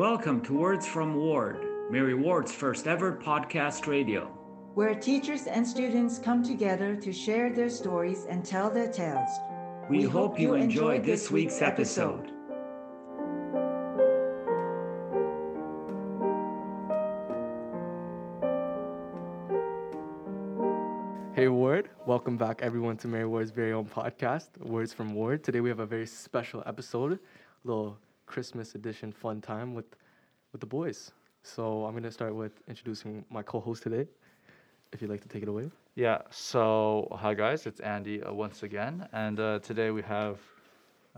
Welcome to Words from Ward, Mary Ward's first ever podcast radio. where teachers and students come together to share their stories and tell their tales. We, hope you enjoyed this week's episode. Hey Ward, welcome back everyone to Mary Ward's very own podcast, Words from Ward. Today we have a very special episode, little Christmas edition fun time with with the boys. So I'm gonna start with introducing my co-host today. If you'd like to take it away. Yeah. So hi guys, it's Andy uh, once again, and uh, today we have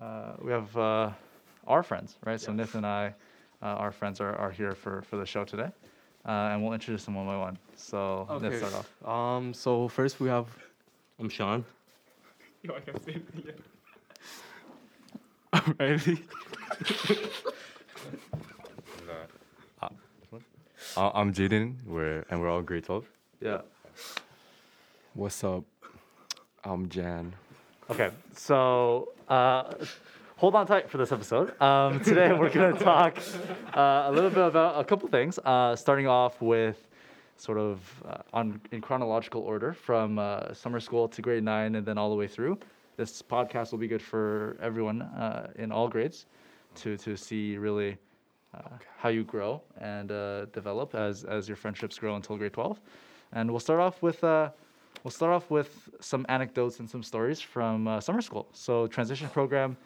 uh, we have uh, our friends, right? So Nith and I, uh, our friends are, are here for for the show today, uh, and we'll introduce them one by one. So Nith, start off. Um. So first we have I'm Sean. Yo, I can say it. Riley. Uh, I'm Jaden. We're and we're all grade 12. Yeah. What's up? I'm Jan. Okay. So uh, hold on tight for this episode. Um, today we're gonna talk uh, a little bit about a couple things. Uh, starting off with sort of uh, on in chronological order from uh, summer school to grade nine and then all the way through. This podcast will be good for everyone uh, in all grades to to see really uh, how you grow and uh, develop as as your friendships grow until grade twelve. And we'll start off with. Uh, We'll start off with some anecdotes and some stories from uh, summer school. So transition program,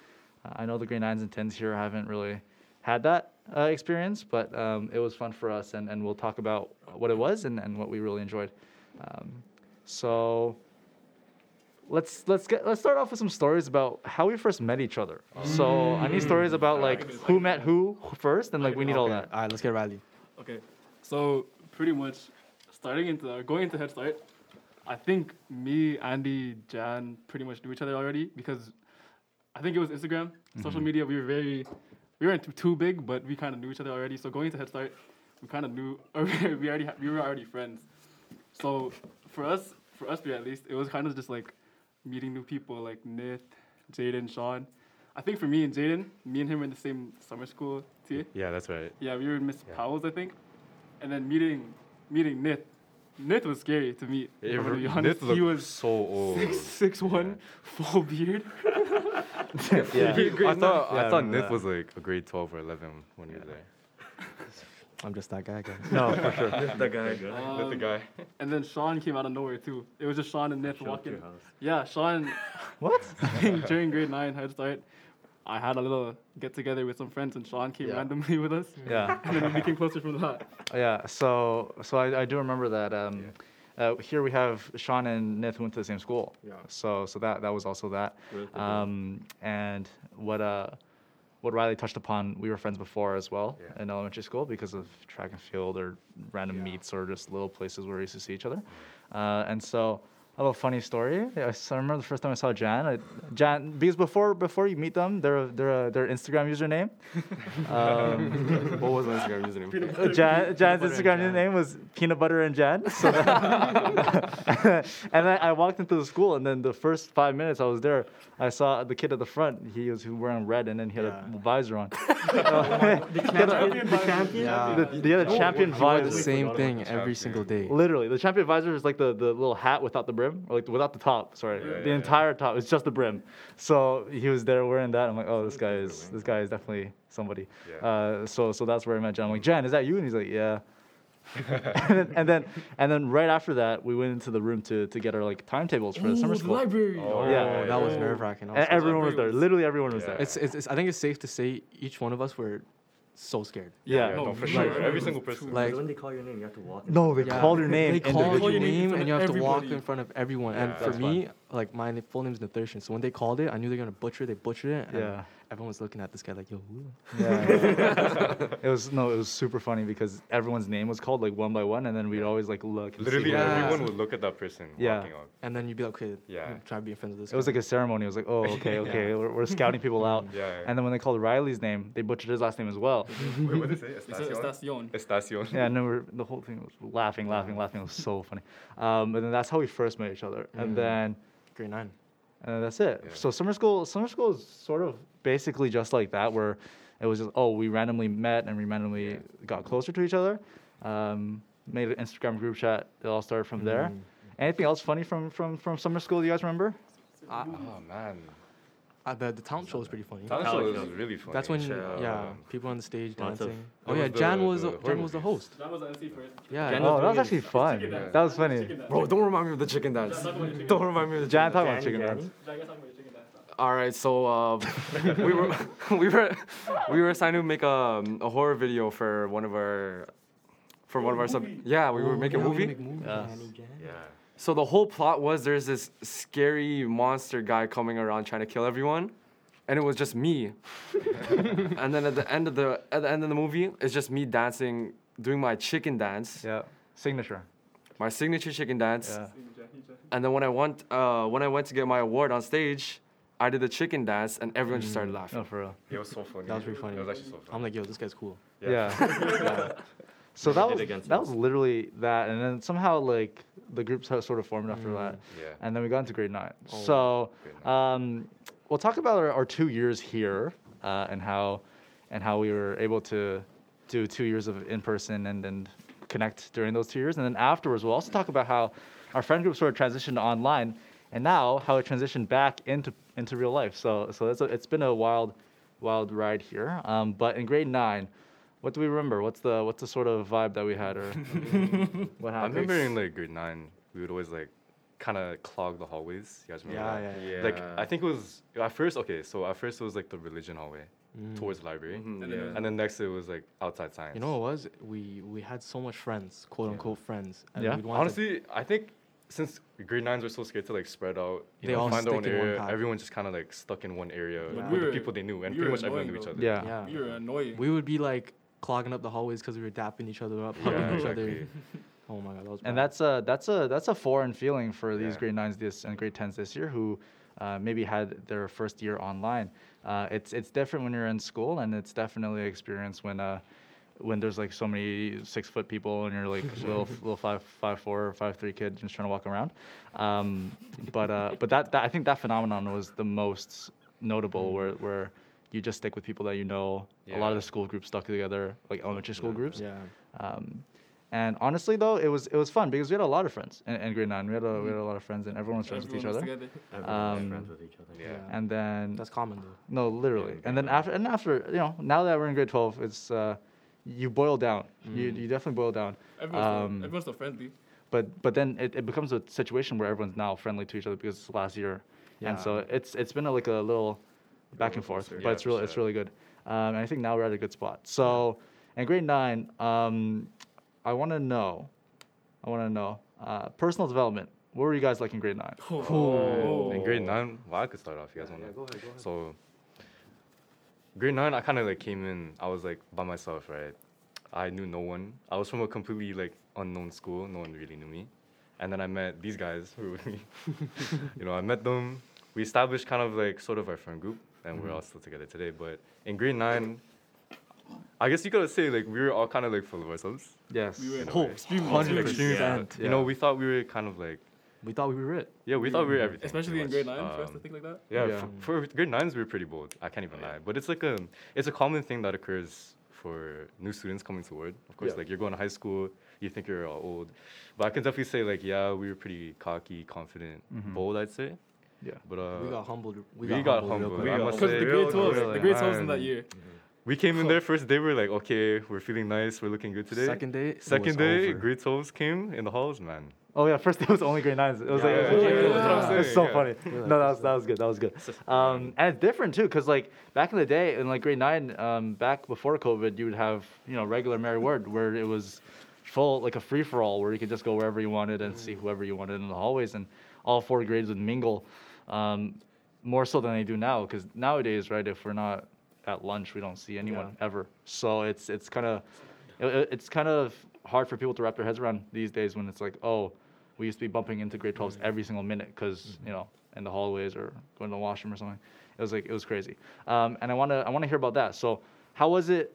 uh, I know the grade nines and tens here haven't really had that uh, experience, but um, it was fun for us, and, and we'll talk about what it was and, and what we really enjoyed. Um, so let's let's get let's start off with some stories about how we first met each other. So I need stories about like who met who first, and like we need all that. All right, let's get Riley. Okay, so pretty much starting into uh, going into Head Start, I think me, Andy, Jan pretty much knew each other already because I think it was Instagram, social media. We were very, we weren't too- too big, but we kind of knew each other already. So going into Head Start, we kind of knew, or we already ha- we were already friends. So for us, for us three at least, it was kind of just like meeting new people like Nith, Jaden, Sean. I think for me and Jaden, me and him were in the same summer school too. Yeah, that's right. Yeah, we were in Miss Yeah. Powell's, I think. And then meeting meeting Nith. Nith was scary to meet. if gonna be honest. Nith he was so old. six six one, full beard. Yeah. I thought Yeah, I I thought Nith that. was like a grade 12 or 11 when he was there. I'm just that guy, guys. No, for sure. the guy. Um, the guy. And then Sean came out of nowhere too. It was just Sean and Nith walking. Yeah, Sean. What? I think during grade nine Head Start, I had a little get together with some friends, and Sean came Yeah. randomly with us. Yeah. And then we became closer from that. Yeah, so so I, I do remember that. Um, uh, here we have Sean and Nith went to the same school. Yeah. So so that that was also that. Um, and what uh, what Riley touched upon, we were friends before as well Yeah. in elementary school because of track and field or random meets or just little places where we used to see each other. Uh, and so a little funny story. I remember the first time I saw Jan. I, Jan, because before before you meet them, their their their Instagram username. Um, What was my Instagram username? Jan, Jan's Instagram name was peanut butter and Jan. So then- and then I walked into the school, and then the first five minutes I was there, I saw the kid at the front. He was wearing red, and then he had a visor on. the champion, the champion, Yeah. the, the, other champion He wore the same thing every single day. Literally, the champion visor is like the, the little hat without the brim, or like without the top. Sorry, Yeah, the yeah, entire top. It's just the brim. So he was there wearing that. I'm like, oh, this guy is this guy is definitely somebody. Yeah. Uh, so so that's where I met Jan. I'm like, Jan, is that you? And he's like, yeah. and, then, and then and then right after that, we went into the room to to get our like timetables for the summer school. library. Oh, Yeah. that was nerve wracking. And everyone was there. Literally everyone was Yeah. there. It's, it's, it's, I think it's safe to say each one of us were so scared. yeah. Yeah, No, no, for like- sure. Every single person. Like, when they call your name, you have to walk. No, they Yeah. called your name. They call individually. your name in front and you of have to walk in front of everyone. and for that's me, like my full name is Nathershan. So when they called it, I knew they were gonna butcher. it. They butchered it. And Yeah. Everyone was looking at this guy like, yo, who? Yeah. it was no, it was super funny because everyone's name was called like one by one, and then we'd always like look. And Literally who Yeah. everyone would look at that person Yeah. walking. And then you'd be like, okay, Yeah. try being friends with this. It was like a ceremony. It was like, oh, okay, okay, we're, we're scouting people out. Yeah, yeah. And then when they called Riley's name, they butchered his last name as well. Wait, what did they say? He Estacion. Estacion. yeah, and then we're, the whole thing was laughing, laughing, laughing. It was so funny. Um, and then that's how we first met each other. And then grade nine. and then that's it. Yeah. So summer school, summer school is sort of basically just like that, where It was just oh we randomly met and we randomly got closer to each other. Um, made an Instagram group chat. It all started from there. Anything else funny from from from summer school? You guys remember? Oh man, Uh, the the talent show was pretty funny. Talent show was really funny. That's when Yeah. yeah, people on the stage Lots of- dancing. That Oh yeah, was the- Jan was the the, Jan was the host. That was the MC for it. Yeah. Jan Oh, that was actually fun. Chicken dance. That was funny. Bro, don't remind me of the chicken dance. Talk chicken Don't remind me of the Jan, chicken dance. about chicken Danny, dance. All right, so uh, we were we were we were assigned to make a, a horror video for one of our for one of our sub. Yeah, we were making a Yeah, we movie. make. Yeah. Yeah. So the whole plot was there's this scary monster guy coming around trying to kill everyone, and it was just me. and then at the end of the at the end of the movie, it's just me dancing, doing my chicken dance, Yeah. Signature. my signature chicken dance. Yeah. And then when I went uh, when I went to get my award on stage, I did the chicken dance, and everyone just started laughing. No, for real. It was so funny. That was pretty funny. It was actually so funny. I'm like, yo, this guy's cool. Yeah. Yeah. So that was that us. was literally that, and then somehow like the groups sort of formed after that, Yeah. and then we got into grade nine. Oh, so grade nine. um, we'll talk about our, our two years here uh, and how and how we were able to do two years of in person and and connect during those two years, and then afterwards we'll also talk about how our friend group sort of transitioned online, and now how it transitioned back into into real life. So so it's a, it's been a wild wild ride here. Um, but in grade nine. What do we remember? What's the what's the sort of vibe that we had, or what happened? I happened? remember in like grade nine, we would always like kind of clog the hallways. You guys remember Yeah, that? yeah, yeah. Like I think it was at first okay. So at first it was like the religion hallway towards the library, Mhm, And then yeah. and then next it was like outside science. You know what it was? We we had so much friends, quote unquote friends. And Yeah. we'd want to- Honestly, I think since grade nines were so scared to like spread out, you They know, all find their own stick in one area, pack. everyone just kind of like stuck in one area Yeah. with We the people they knew, and we pretty much everyone knew annoying, each other. Yeah. yeah. You were annoying. We would be like clogging up the hallways because we were dapping each other up, hugging Yeah, each other. Oh my god, that was. and that's a that's a that's a foreign feeling for these Yeah. grade nines this and grade tens this year who uh, maybe had their first year online. Uh, it's it's different when you're in school, and it's definitely an experience when uh, when there's like so many six foot people and you're like little little five five four or five three kid just trying to walk around. Um, but uh, but that, that I think that phenomenon was the most notable where where you just stick with people that you know. A lot of the school groups stuck together, like elementary school groups. yeah. Um, and honestly, though, it was it was fun because we had a lot of friends in, in grade nine. We had a we had a lot of friends, and everyone was friends with each was other. together. Everyone was Um, friends with each other. Yeah. And then That's common though. no, literally. Yeah, and then after and after you know now that we're in grade twelve, it's uh, you boil down. You you definitely boil down. Everyone's, so, Um, everyone's so friendly. But but then it, it becomes a situation where everyone's now friendly to each other because it's last year, yeah. and so it's it's been a, like a little back and forth, coaster. but it's for real it's really good. Um, and I think now we're at a good spot. So in grade nine, um, I want to know, I want to know uh, personal development. What were you guys like in grade nine? Oh. In grade nine, well, I could start off. You guys want to? go So, grade nine, I kind of like came in. I was like by myself, right? I knew no one. I was from a completely like unknown school. No one really knew me. And then I met these guys who were with me. you know, I met them. We established kind of like sort of our friend group, and we're all mm-hmm. still together today. But in grade nine, I guess you gotta say like we were all kind of like full of ourselves. Yes. We were in a oh, way. Hundred extremely. percent. You know, we thought we were kind of like We thought we were it. yeah, we thought we were everything. Especially in grade much. nine, for us to Um, think like that. Yeah, Yeah. For, for grade nines, we were pretty bold. I can't even lie. But it's like a, it's a common thing that occurs for new students coming to Ward. Of course, Yeah. like you're going to high school, you think you're all old. But I can definitely say like, yeah, we were pretty cocky, confident, Mhm. bold. I'd say. Yeah. But uh, we got humbled. We, we got, got humbled. humbled. Real I must Because say, the grade 12s, the grade 12s in that man. year. We came in there first day. We were like, okay, we're feeling nice. We're looking good today. Second day. Second day, over. grade 12s came in the halls, man. Oh yeah, first day was only grade nines. It was like, Yeah, it was, yeah, yeah, it was- that's what I'm it was saying, so yeah. funny. No, that was that was good. That was good. Um, and it's different too, cause like back in the day, in like grade nine, um, back before COVID, you would have you know regular Mary Ward where it was full like a free for all where you could just go wherever you wanted and see whoever you wanted in the hallways, and all four grades would mingle, um, more so than they do now. Cause nowadays, right, if we're not at lunch, we don't see anyone ever. So it's it's kind of it's kind of hard for people to wrap their heads around these days when it's like, oh, we used to be bumping into grade 12s every single minute because you know in the hallways or going to the washroom or something. It was like it was crazy. Um, and I want to I want to hear about that. So how was it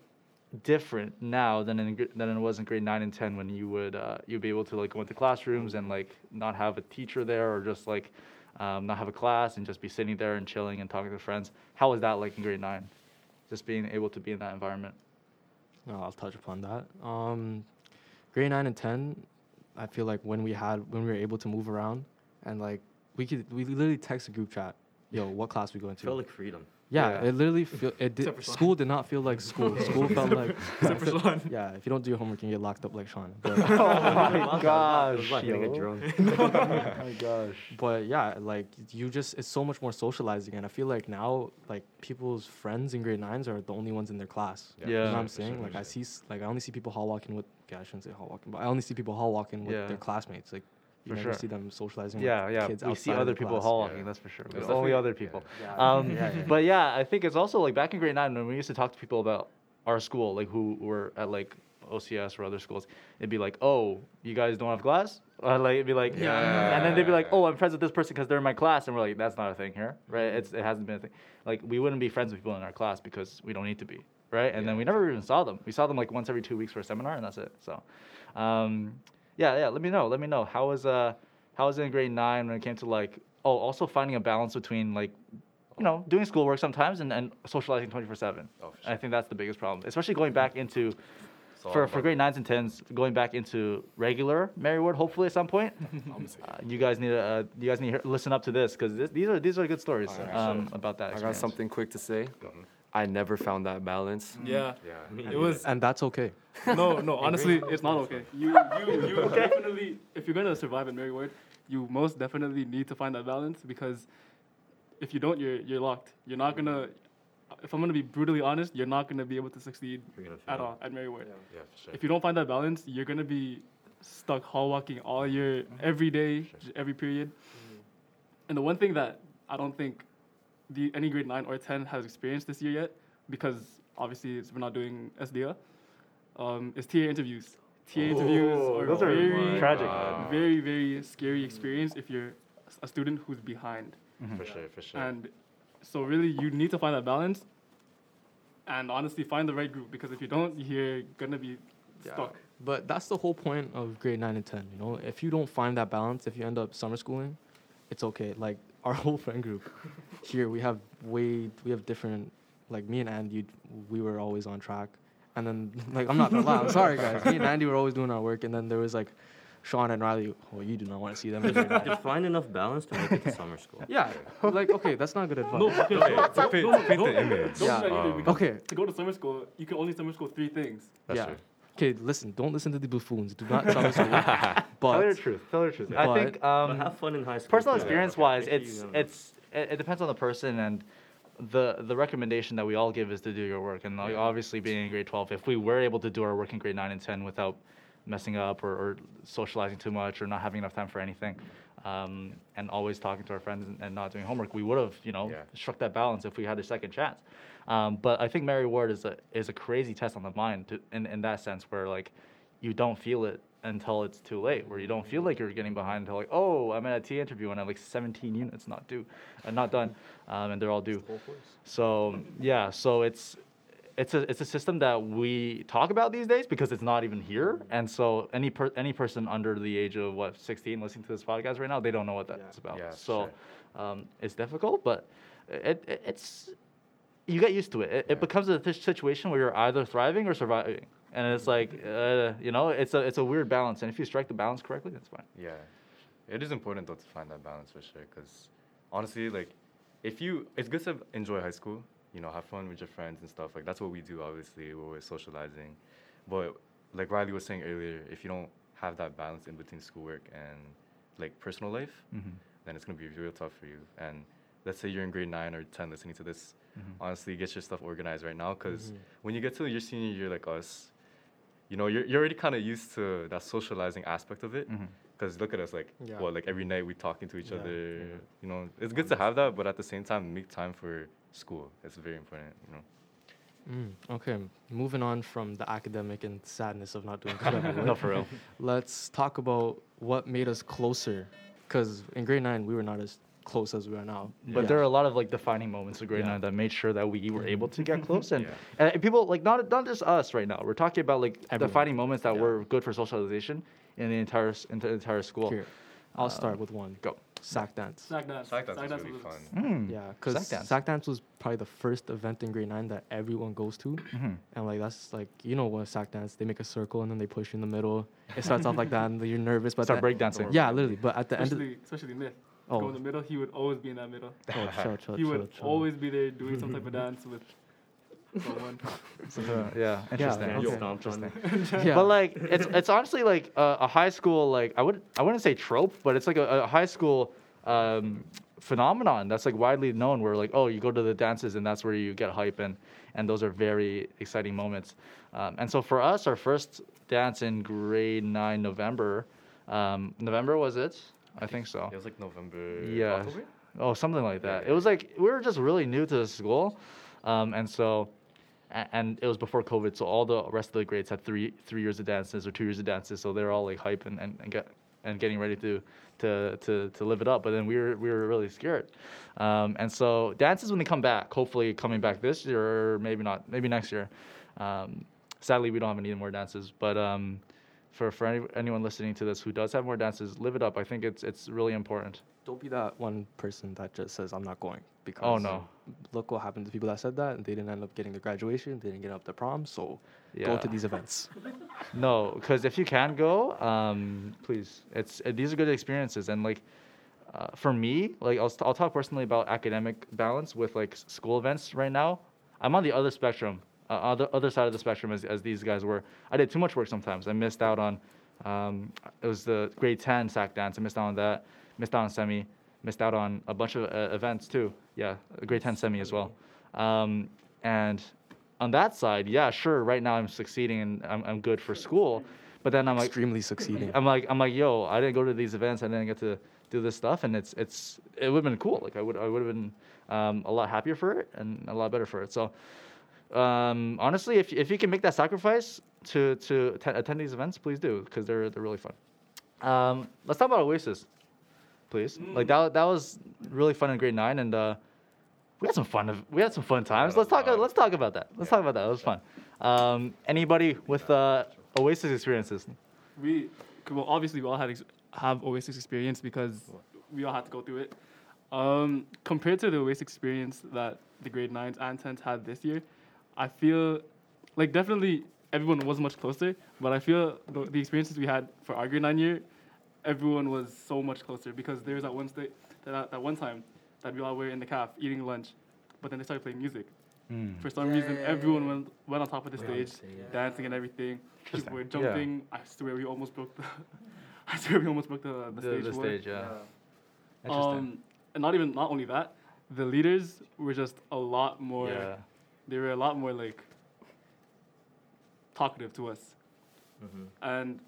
different now than in than it was in grade nine and ten when you would uh, you'd be able to like go into classrooms and like not have a teacher there or just like um, not have a class and just be sitting there and chilling and talking to friends. How was that like in grade nine? Just being able to be in that environment. No, I'll touch upon that. Um, grade nine and ten, I feel like when we had when we were able to move around and like we could we literally text a group chat, yo, what class we going to? felt like freedom. Yeah, Yeah. it literally feel it did, Except for Sean. school did not feel like school. school felt like Except for Sean. yeah, if you don't do your homework, you get locked up like Sean. But, oh my gosh, was like hitting a yo. drone. oh my gosh. but yeah, like you just it's so much more socializing, and I feel like now like people's friends in grade nines are the only ones in their class. Yeah. You know what I'm saying? sure, like for I see like I only see people hall walking with okay, I shouldn't say hall walking, but I only see people hall walking with Yeah. their classmates. Like you For never sure. see them socializing Yeah, with yeah. kids We see other people class. hall Yeah. that's for sure. It's Only other people. Yeah. Um, Yeah, yeah. But yeah, I think it's also like back in grade nine when we used to talk to people about our school, like who were at like OCS or other schools, it'd be like, oh, you guys don't have class? Or like it'd be like, Yeah. And then they'd be like, oh, I'm friends with this person because they're in my class, and we're like, that's not a thing here, right? It's it hasn't been a thing. Like we wouldn't be friends with people in our class because we don't need to be, right? And then we never even saw them. We saw them like once every two weeks for a seminar, and that's it. So, um, yeah, yeah. Let me know. Let me know how was uh how was it in grade nine when it came to like oh also finding a balance between like you know doing schoolwork sometimes and, and socializing 24 7 Oh, i think that's the biggest problem especially going back into for, for grade nines and tens going back into regular mary ward hopefully at some point uh, you guys need to uh, you guys need to listen up to this because these are these are good stories Alright. um, about that I got something quick to say. Mhm. I never found that balance. Mm. Yeah. Yeah. It was and that's okay. no, no. Honestly, it's not okay. You, you, you definitely, if you're gonna survive in Mary Ward, you most definitely need to find that balance because if you don't, you're you're locked. You're not gonna. If I'm gonna be brutally honest, you're not gonna be able to succeed at all at Mary Ward. Yeah, for sure. If you don't find that balance, you're gonna be stuck hall walking all year, mm. every day, j- every period. Mm. And the one thing that I don't think the any grade nine or ten has experienced this year yet, because obviously it's, we're not doing SDA, um, is TA interviews. TA interviews Oh, are those are very, tragic. Wow. very, very scary experience if you're a student who's behind. For sure, for sure. And so really, you need to find that balance. And honestly, find the right group because if you don't, you're gonna be Yeah. stuck. But that's the whole point of grade nine and ten. You know, if you don't find that balance, if you end up summer schooling, it's okay. Like our whole friend group here, we have way we have different. Like me and Andy, we were always on track, and then like I'm not gonna lie, I'm sorry guys. Me and Andy were always doing our work, and then there was like Sean and Riley. Oh, you do not want to see them. in grade nine." Just find enough balance to make it to summer school. yeah, like okay, that's not good advice. No, because Okay, to paint, no, to don't- the image. don't Yeah. do that either Um, Okay. To go to summer school, you can only summer school three things. That's yeah. true. Okay, listen. Don't listen to the buffoons. Do not tell summer school. tell her the truth tell her the truth But- i think um, have fun in high school. personal too. experience Okay. wise Make it's it's it, it depends on the person and the the recommendation that we all give is to do your work and like, obviously being in grade 12 if we were able to do our work in grade 9 and 10 without messing up or, or socializing too much or not having enough time for anything um, and always talking to our friends and, and not doing homework we would have you know Yeah. struck that balance if we had a second chance um, but i think mary ward is a is a crazy test on the mind to, in, in that sense where like you don't feel it until it's too late, where you don't feel like you're getting behind until like, oh, I'm at a T interview and I have like 17 units not due, uh, not done, um, and they're all due. So yeah, so it's it's a it's a system that we talk about these days because it's not even here, and so any per, any person under the age of what 16 listening to this podcast right now, they don't know what that's about. Yeah, for so um, it's difficult, but it, it it's you get used to it. It, it becomes a situation where you're either thriving or surviving, and it's like uh, you know, it's a it's a weird balance. And if you strike the balance correctly, that's fine. Yeah, it is important though to find that balance for sure. Because honestly, like, if you, it's good to enjoy high school. You know, have fun with your friends and stuff. Like that's what we do. Obviously, when we're socializing. But like Riley was saying earlier, if you don't have that balance in between schoolwork and like personal life, mm-hmm. then it's gonna be real tough for you. And let's say you're in grade nine or ten listening to this. Mm-hmm. Honestly, get your stuff organized right now. Because mm-hmm. when you get to your senior year, like us, you know, you're, you're already kind of used to that socializing aspect of it. Because look at us, like, Yeah. what, like every night we talking to each Yeah, other. yeah. You know, it's good to have that, but at the same time, make time for school. It's very important, you know. Mm, okay, moving on from the academic and sadness of not doing good no, for real. Let's talk about what made us closer. Because in grade nine, we were not as close as we are now. But Yeah. there are a lot of like defining moments of grade Yeah. nine that made sure that we were able to get close, and, Yeah. and people like not not just us right now. We're talking about like Everyone. defining moments that Yeah. were good for socialization in the entire in the entire school. Here, I'll Uh, start with one. Go. Sack dance. Sack dance. Sack dance was really was- fun. Mm. Yeah, because Sack dance. sack dance was probably the first event in grade nine that everyone goes to, Mhm. and like that's like you know what sack dance? They make a circle and then they push you in the middle. It starts off like that, and you're nervous, but Start the- breakdancing. Yeah, literally. But at the end, of, Especially, especially Myth. Oh. Go in the middle. He would always be in that middle. oh, chill, chill, he chill, would chill. always be there doing some type of dance with someone. So, yeah, interesting. Yeah, okay. stomped on it. yeah. But like it's it's honestly like a, a high school like I would I wouldn't say trope, but it's like a, a high school um, phenomenon that's like widely known. Where like oh you go to the dances and that's where you get hype and and those are very exciting moments. Um, and so for us, our first dance in grade nine November, um, November was it? I think so. It was like November. Yeah. October? Oh, something like that. yeah, It was like we were just really new to the school, um, and so, a- and it was before COVID, so all the rest of the grades had three three years of dances or two years of dances, so they're all like hype and, and, and get and getting ready to to to to live it up. But then we were we were really scared, um, and so dances when they come back, hopefully coming back this year or maybe not, maybe next year. Um, sadly, we don't have any more dances, but. Um, for, for any, anyone listening to this who does have more dances, live it up. I think it's it's really important. Don't be that one person that just says I'm not going because Oh, no. look what happened to people that said that and they didn't end up getting their graduation, they didn't get up the prom, so Yeah. go to these events. No, because if you can go, um, please. It's uh, these are good experiences, and like uh, for me, like I'll I'll talk personally about academic balance with like school events right now. I'm on the other spectrum, uh, other other side of the spectrum as as these guys were. I did too much work sometimes. I missed out on. Um, it was the grade ten sack dance. I missed out on that. Missed out on semi. Missed out on a bunch of uh, events too. Yeah, grade ten semi as well. Um, and on that side, yeah, sure. Right now I'm succeeding and I'm, I'm good for school, but then I'm like, Extremely succeeding. I'm like, I'm like, yo, I didn't go to these events. I didn't get to do this stuff, and it's it's it would have been cool. Like I would I would have been um, a lot happier for it and a lot better for it. So um, honestly, if if you can make that sacrifice to to atten- attend these events, please do because they're they're really fun. Um, let's talk about Oasis, please. Like that that was really fun in grade nine, and uh, we had some fun. of- We had some fun times. Let's talk. Let's talk about that. Let's talk about that. It was fun. Um, anybody with uh, Oasis experiences? we well obviously we all had ex- have Oasis experience because we all had to go through it. Um, compared to the Oasis experience that the grade nines and tens had this year, I feel like definitely everyone was much closer. But I feel the, the experiences we had for our grade nine year, everyone was so much closer because there was that one sta- that, that one time that we all were in the caf eating lunch, but then they started playing music. For some Yeah, reason, yeah, yeah, everyone yeah. went, went on top of the stage, dancing and everything. People were Interesting. Yeah. jumping. I swear we almost broke the. I swear we almost broke the, the, The, stage. the floor. stage, yeah. Interesting. Um, and not even not only that, the leaders were just a lot more. Yeah. They were a lot more like talkative to us, Mm-hmm. and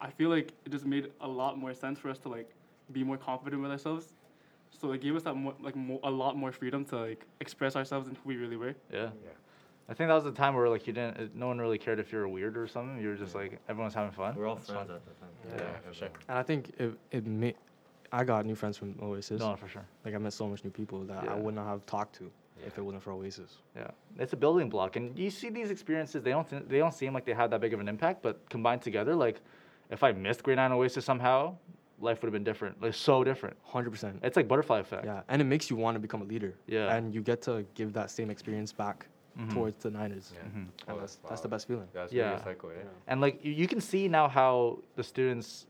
I feel like it just made a lot more sense for us to like be more confident with ourselves. So it gave us that more, like mo- a lot more freedom to like express ourselves and who we really were. Yeah. yeah. I think that was the time where like you didn't, uh, no one really cared if you were weird or something. You were just like everyone's having fun. We're all It's friends fun. at the time. Yeah, for sure. And I think it it made I got new friends from Oasis. No, for sure. Like I met so much new people that Yeah. I would not have talked to if it wasn't for Oasis. Yeah, it's a building block, and you see these experiences. They don't th- they don't seem like they have that big of an impact, but combined together, like if I missed grade nine Oasis somehow, life would have been different. Like so different. Hundred percent. It's like butterfly effect. Yeah, and it makes you want to become a leader. Yeah. And you get to give that same experience back Mhm. towards the Niners. Yeah. Mhm. And Oh, that's, that's wow. the best feeling. That's Yeah. really a cycle, yeah. And like you, you can see now how the students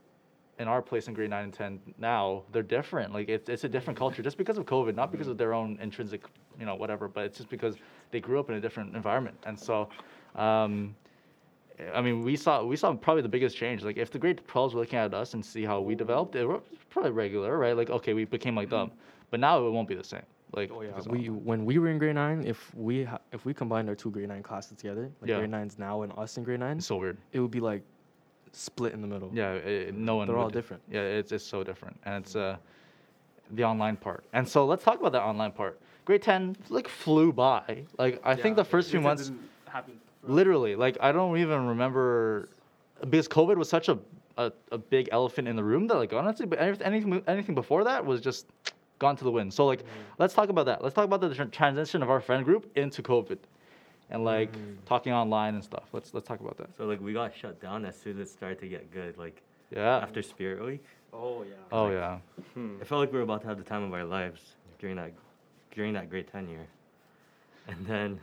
in our place in grade nine and ten now they're different. Like it's it's a different culture just because of COVID, not because of their own intrinsic, you know, whatever. But it's just because they grew up in a different environment, and so. Um, I mean, we saw we saw probably the biggest change. Like, if the grade 12s were looking at us and see how we developed, it was probably regular, right? Like, okay, we became like them, but now it won't be the same. Like, Oh yeah, we when we were in grade nine, if we ha- if we combined our two grade nine classes together, like Yeah. grade nines now and us in grade nine, it's so weird. it would be like split in the middle. Yeah, it, no one. They're all different. Yeah, it's it's so different, and it's uh, the online part. And so let's talk about that online part. Grade ten like flew by. Like I think the first few months, didn't literally, like I don't even remember because COVID was such a, a a big elephant in the room that like honestly, but anything anything before that was just gone to the wind. So like, let's talk about that. Let's talk about the tran- transition of our friend group into COVID, and like talking online and stuff. Let's let's talk about that. So like we got shut down as soon as it started to get good. Like Yeah. after Spirit Week, Oh yeah. Oh yeah. It felt like we were about to have the time of our lives during that during that grade ten year. And then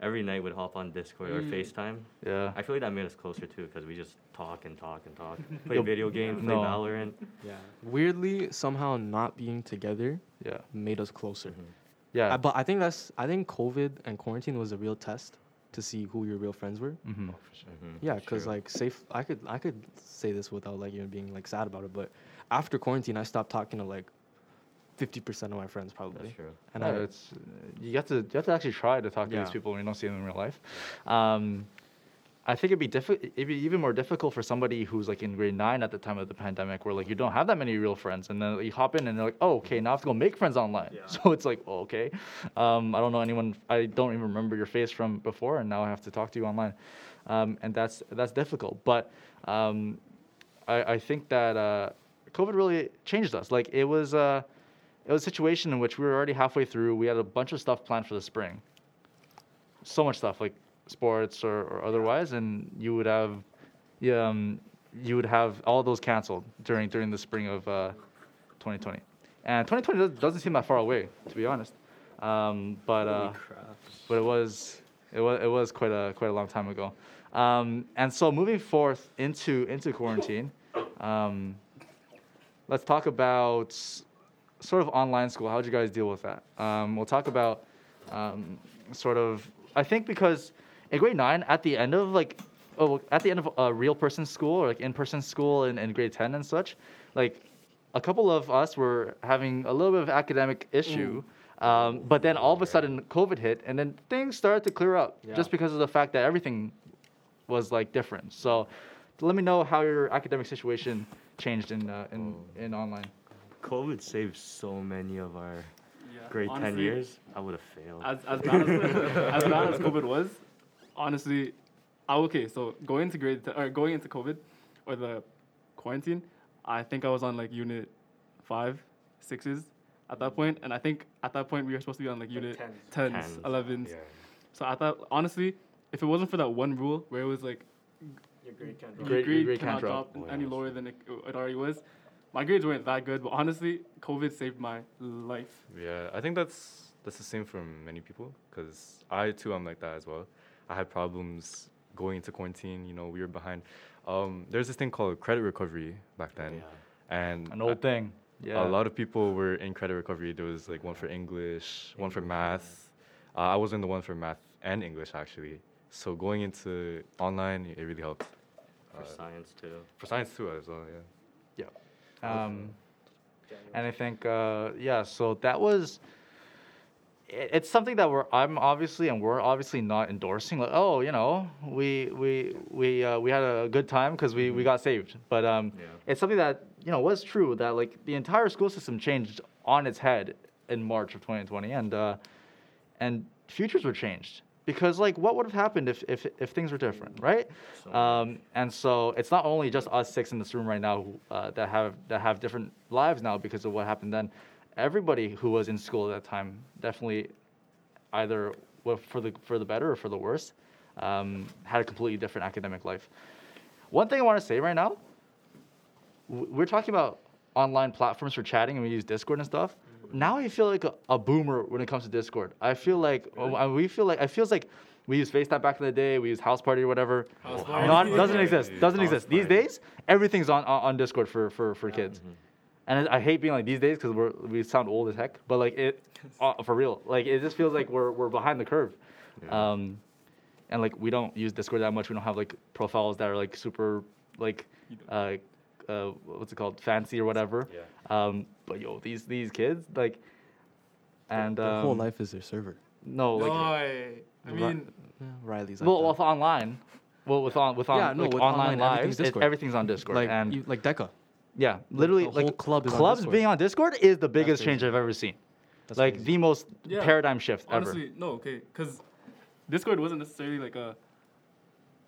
every night we'd hop on Discord or FaceTime. Yeah. I feel like that made us closer too because we just talk and talk and talk. Play Yo, video games, play no. Valorant. Yeah. Weirdly, somehow not being together Yeah. made us closer. Yeah. Uh, but I think that's I think COVID and quarantine was a real test to see who your real friends were. mm-hmm. Mhm, Yeah, because true. like safe, I could I could say this without like even being like sad about it. But after quarantine, I stopped talking to like fifty percent of my friends probably. that's true. And Yeah, I, it's you have to you have to actually try to talk to Yeah. these people when you don't see them in real life. Um, I think it'd be diffi- it'd be even more difficult for somebody who's like in grade nine at the time of the pandemic, where like you don't have that many real friends, and then you hop in and they're like, oh, okay, now I have to go make friends online. Yeah. So it's like, oh, okay, um, I don't know anyone, I don't even remember your face from before, and now I have to talk to you online, um, and that's that's difficult. But um, I, I think that uh, COVID really changed us. Like it was. Uh, it was a situation in which we were already halfway through. We had a bunch of stuff planned for the spring. So much stuff, like sports or, or otherwise, and you would have, yeah, um, you would have all those canceled during during the spring of uh, 2020. And 2020 does- doesn't seem that far away, to be honest. Um, but uh, but it was it was it was quite a quite a long time ago. Um, and so moving forth into into quarantine, um, let's talk about sort of online school. How'd you guys deal with that? Um, we'll talk about um, sort of. I think because in grade nine, at the end of like, oh, at the end of a real person school or like in person school in, in grade ten and such, like a couple of us were having a little bit of academic issue. Um, but then all of a sudden COVID hit, and then things started to clear up just because of the fact that everything was like different. So, let me know how your academic situation changed in uh, in in online. COVID saved so many of our Yeah, grade 10 years. I would have failed. As as bad as, as bad as COVID was, honestly, I, okay. So going into grade t- or going into COVID or the quarantine, I think I was on like unit five, sixes at that point, and I think at that point we were supposed to be on like unit tens, Tens, elevens. Yeah. So I thought honestly, if it wasn't for that one rule where it was like Your grade can't your Grade- grade, grade cannot can't drop. drop any lower than it, it already was. My grades weren't that good, but honestly, COVID saved my life. Yeah, I think that's that's the same for many people because I too am like that as well. I had problems going into quarantine. You know, we were behind. Um, there's this thing called credit recovery back then, and An old thing. Yeah. a lot of people were in credit recovery. There was like one for English, one for math. Uh, I was in the one for math and English actually. So going into online, it really helped. For Uh, science too. For science too as well, yeah. yeah. Um, and I think, uh, yeah, so that was. It, it's something that we're I'm obviously and we're obviously not endorsing. Like, oh, you know, we we we uh, we had a good time because we, we got saved. But um, Yeah. it's something that you know was true that like the entire school system changed on its head in March of 2020, and uh, and futures were changed because like what would have happened if if if things were different, right? So Um, and so it's not only just us six in this room right now who, uh, that have that have different lives now because of what happened then. Everybody who was in school at that time definitely either for the for the better or for the worse um, had a completely different academic life. One thing I want to say right now, we're talking about online platforms for chatting and we use Discord and stuff. Now I feel like a, a boomer when it comes to Discord. I feel like uh, we feel like it feels like we used FaceTime back in the day. We used House Party or whatever. House Not, Party. doesn't exist. Doesn't House exist. These days, everything's on, on on Discord for for for kids. And I hate being like these days because we're we sound old as heck. But like it, uh, for real, like it just feels like we're we're behind the curve. Um, and like we don't use Discord that much. We don't have like profiles that are like super like uh, uh what's it called fancy or whatever. Yeah. Um, but yo, these these kids like, and Their whole um, life is their server. no No, like I, I mean, Yeah, Riley's like well, that. online, well with on with on Yeah, no, like with online, online, everything's it- everything's on Discord. like and you, like Deca. yeah, literally the like whole club is on clubs Discord. being on Discord is the biggest change I've ever seen. That's like crazy. the most Yeah, paradigm shift ever. honestly, no, okay, because Discord wasn't necessarily like a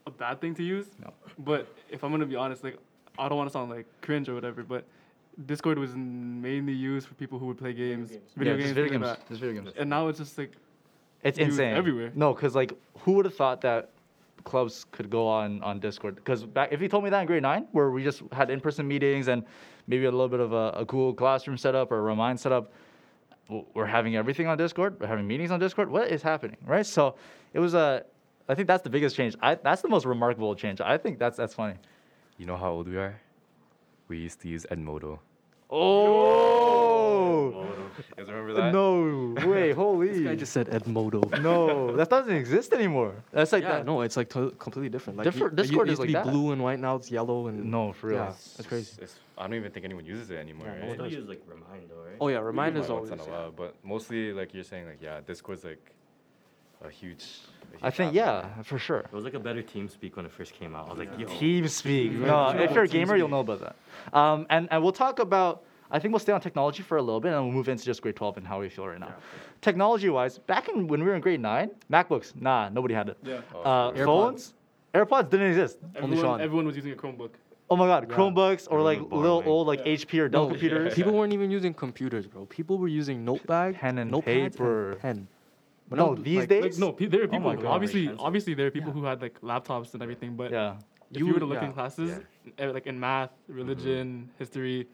a bad thing to use. No. But if I'm gonna be honest, like I don't want to sound like cringe or whatever, but Discord was mainly used for people who would play games, video yeah, games, just video games, that. just video games. And now it's just like It's used insane. everywhere. No, because like who would have thought that clubs could go on on Discord. Because back, if you told me that in grade nine, where we just had in-person meetings and maybe a little bit of a, a Google Classroom setup or a Remind setup, w- we're having everything on Discord. We're having meetings on Discord. What is happening, right? So it was a. I think that's the biggest change. I, that's the most remarkable change. I think that's that's funny. You know how old we are? We used to use Edmodo. Oh You guys remember that? no way! Holy! I just said Edmodo. no, that doesn't exist anymore. That's like yeah, that. no, it's like to- completely different. Like Different- you- it Discord used is to like be that. blue and white. Now it's yellow and No, for real. Yeah, that's crazy. It's, I don't even think anyone uses it anymore. Yeah, right? one use like Remind right? Oh yeah, We remind is always. once in a yeah. but mostly like you're saying, like yeah, Discord's like a huge. a huge I think yeah, for sure. It was like a better team speak when it first came out. I was like, yo. Team speak. No, if you're a gamer, you'll know about that. Um, and and we'll talk about. I think we'll stay on technology for a little bit, and we'll move into just grade 12 and how we feel right now. Technology-wise, back in when we were in grade nine, MacBooks, nah, nobody had it. Yeah. Uh, AirPods. phones, AirPods didn't exist. Only Everyone, Sean. everyone was using a Chromebook. Oh my God, Chromebooks or like was little borrowing. old like Yeah. HP or Dell No, computers. People weren't even using computers, bro. People were using notepad, Pen and notepads paper. and pen. But No, now, these like, days. Like, no, pe- there are Oh people. my God. obviously, Expensive. obviously, there are people who had like laptops and everything. But Yeah. if You you, were would- to look yeah. in classes, eh, like in math, religion, history,